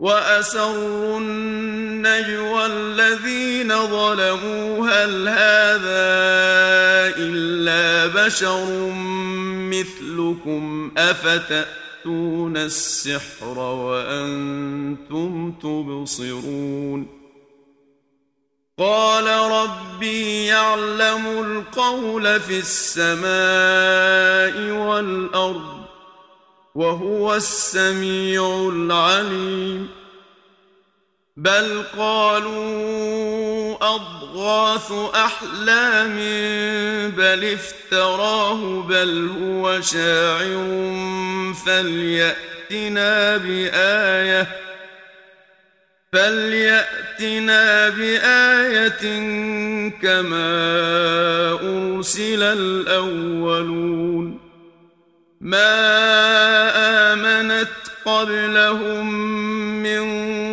وأسروا النجوى الذين ظلموا هل هذا إلا بشر مثلكم أفتأتون السحر وأنتم تبصرون قال ربي يعلم القول في السماء والأرض وهو السميع العليم بل قالوا أضغاث أحلام بل افتراه بل هو شاعر فليأتنا بآية فليأتنا بآية كما أرسل الأولون ما آمنت قبلهم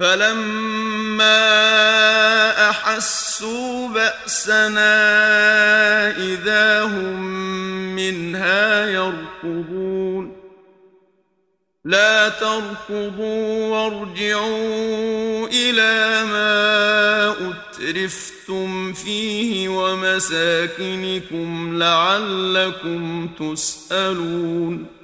فلما أحسوا بأسنا إذا هم منها يركضون لا تركضوا وارجعوا إلى ما أترفتم فيه ومساكنكم لعلكم تسألون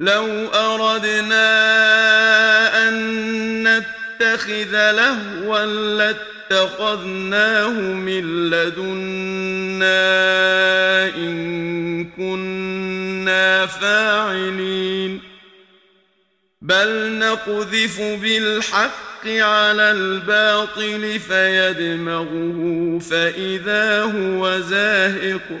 لو أردنا أن نتخذ لهوا لاتخذناه من لدنا إن كنا فاعلين. بل نقذف بالحق على الباطل فيدمغه فإذا هو زاهق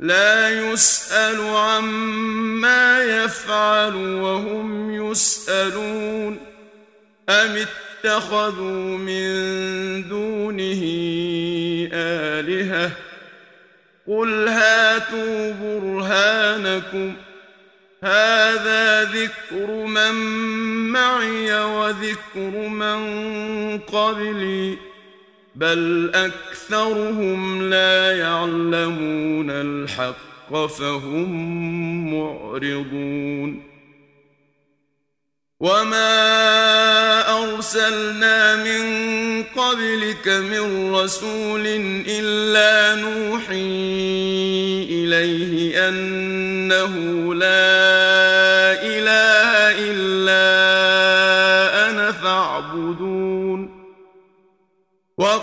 لا يسأل عما يفعل وهم يسألون. أم اتخذوا من دونه آلهةً؟ قل هاتوا برهانكم. هذا ذكر من معي وذكر من قبلي. بل اكثرهم لا يعلمون الحق فهم معرضون وما ارسلنا من قبلك من رسول الا نوحي اليه انه لا اله الا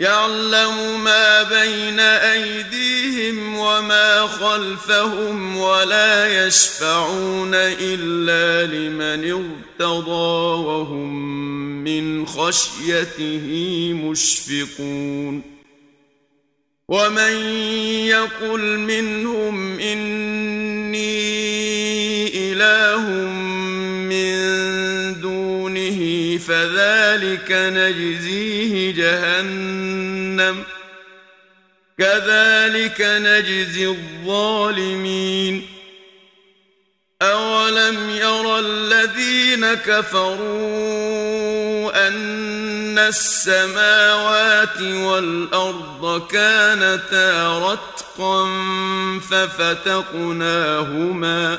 يعلم ما بين أيديهم وما خلفهم ولا يشفعون إلا لمن ارتضى وهم من خشيته مشفقون. ومن يقل منهم إني إله من فذلك نجزيه جهنم. كذلك نجزي الظالمين. اولم يرى الذين كفروا ان السماوات والارض كانتا رتقا ففتقناهما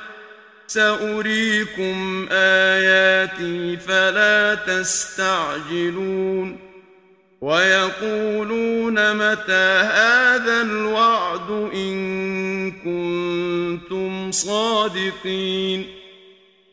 سأريكم آياتي فلا تستعجلون ويقولون متى هذا الوعد إن كنتم صادقين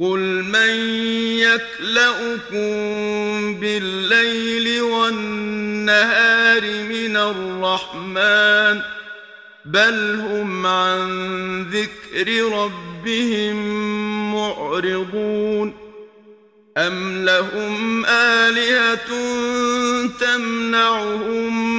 قل من يكلؤكم بالليل والنهار من الرحمن بل هم عن ذكر ربهم معرضون أم لهم آلهة تمنعهم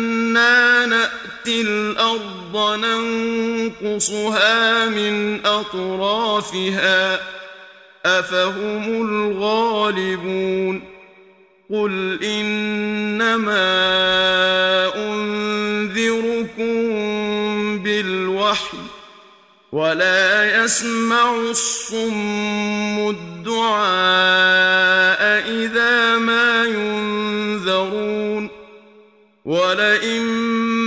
الأرض الأرض ننقصها من أطرافها أفهم الغالبون قل إنما أنذركم بالوحي ولا يسمع الصم الدعاء إذا ما ينذرون ولئن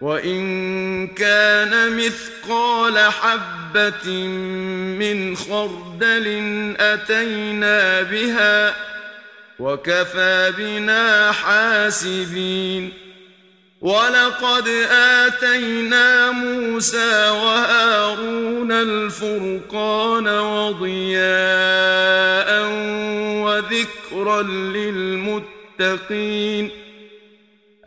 وان كان مثقال حبه من خردل اتينا بها وكفى بنا حاسبين ولقد اتينا موسى وهارون الفرقان وضياء وذكرا للمتقين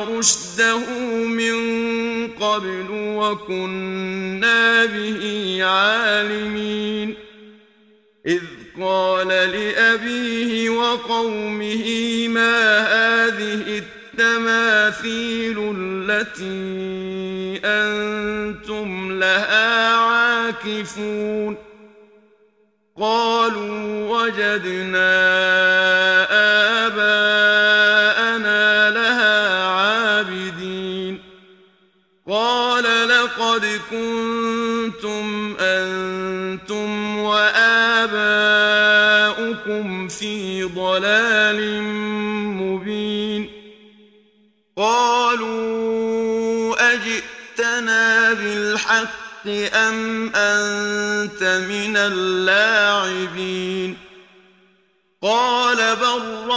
رشده من قبل وكنا به عالمين. إذ قال لأبيه وقومه ما هذه التماثيل التي أنتم لها عاكفون؟ قالوا وجدنا كنتم أنتم وآباؤكم في ضلال مبين. قالوا أجئتنا بالحق الحق أم أنت من اللاعبين؟ قال بل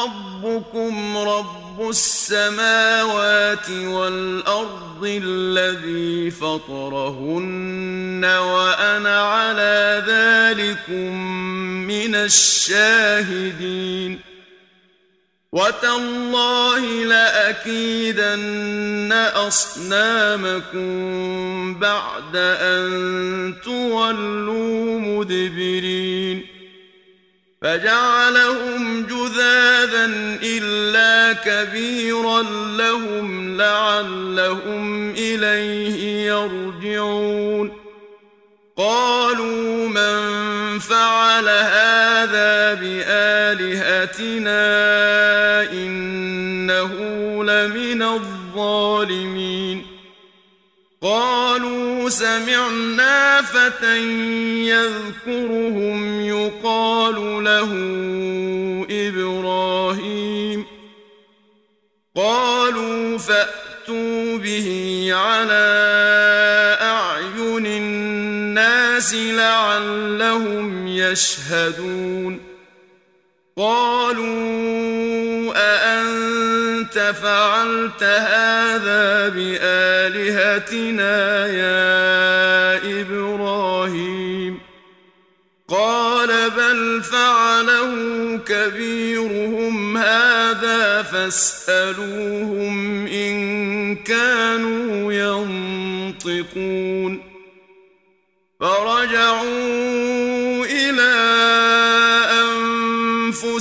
ربكم رب السماوات والأرض الذي فطرهن وأنا على ذلكم من الشاهدين وتالله لأكيدن أصنامكم بعد أن تولوا مدبرين فجعلهم جذاذا إلا كبيرا لهم لعلهم إليه يرجعون. قالوا من فعل هذا بآلهتنا إنه لمن الظالمين. قالوا سمعنا فتى يذكرهم يقال له إبراهيم. قالوا فأتوا به على أعين الناس لعلهم يشهدون. قالوا أأنت فعلت هذا بآلهتنا يا إبراهيم؟ قال بل فعله كبيرهم هذا فاسألوهم إن كانوا ينطقون. فرجعوا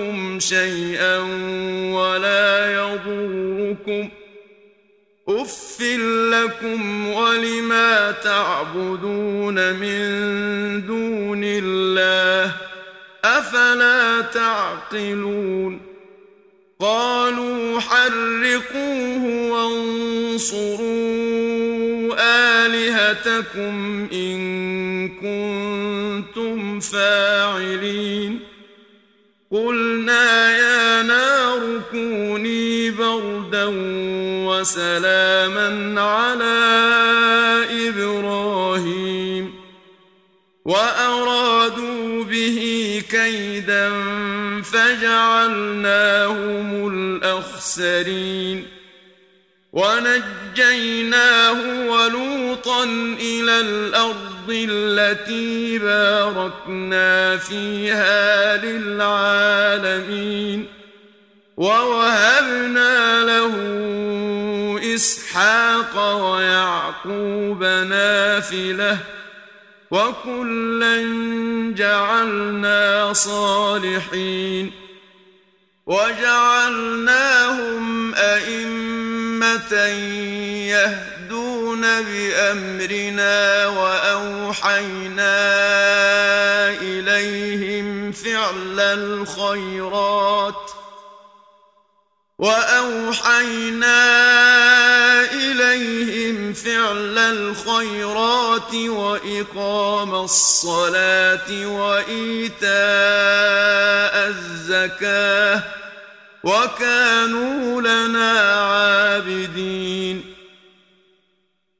ينفعكم شيئا ولا يضركم أف لكم ولما تعبدون من دون الله أفلا تعقلون قالوا حرقوه وانصروا آلهتكم إن كنتم فاعلين قلنا يا نار كوني بردا وسلاما على إبراهيم. وأرادوا به كيدا فجعلناهم الأخسرين. ونجيناه ولوطا إلى الأرض التي باركنا فيها للعالمين ووهبنا له إسحاق ويعقوب نافلة وكلا جعلنا صالحين وجعلناهم أئمة يهدون بأمرنا وأوحينا إليهم فعل الخيرات وأوحينا إليهم فعل الخيرات وإقام الصلاة وإيتاء الزكاة وكانوا لنا عابدين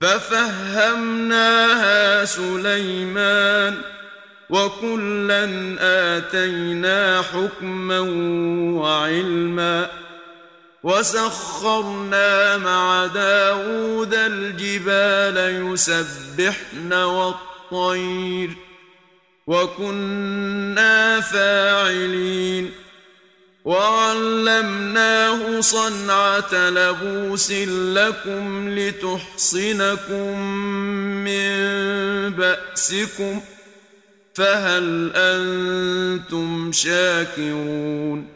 ففهمناها سليمان وكلا آتينا حكما وعلما وسخرنا مع داود الجبال يسبحن والطير وكنا فاعلين وعلمناه صنعة لبوس لكم لتحصنكم من بأسكم فهل أنتم شاكرون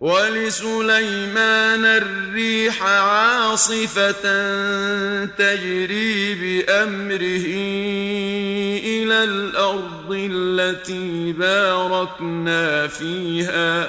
ولسليمان الريح عاصفة تجري بأمره إلى الأرض التي باركنا فيها ۖ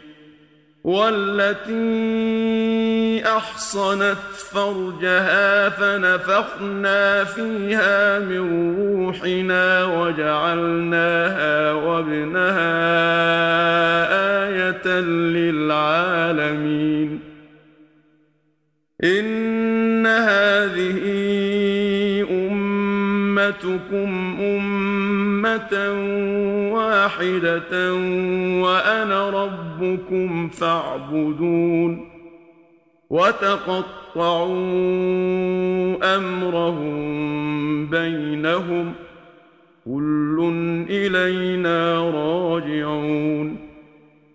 والتي أحصنت فرجها فنفخنا فيها من روحنا وجعلناها وابنها آية للعالمين. إن هذه أمتكم أمة واحدة وأنا ربكم فاعبدون وتقطعوا امرهم بينهم كل الينا راجعون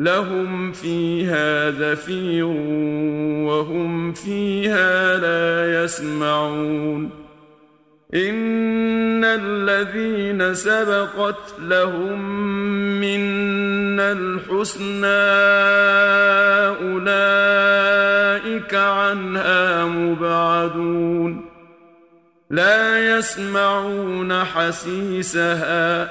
لهم فيها زفير وهم فيها لا يسمعون. إن الذين سبقت لهم منا الحسنى أولئك عنها مبعدون. لا يسمعون حسيسها.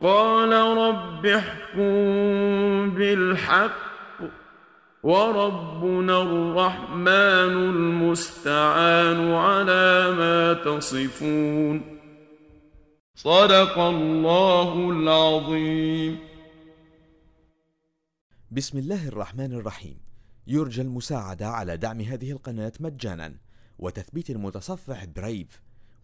قال رب احكم بالحق وربنا الرحمن المستعان على ما تصفون. صدق الله العظيم. بسم الله الرحمن الرحيم. يرجى المساعدة على دعم هذه القناة مجانا وتثبيت المتصفح برايف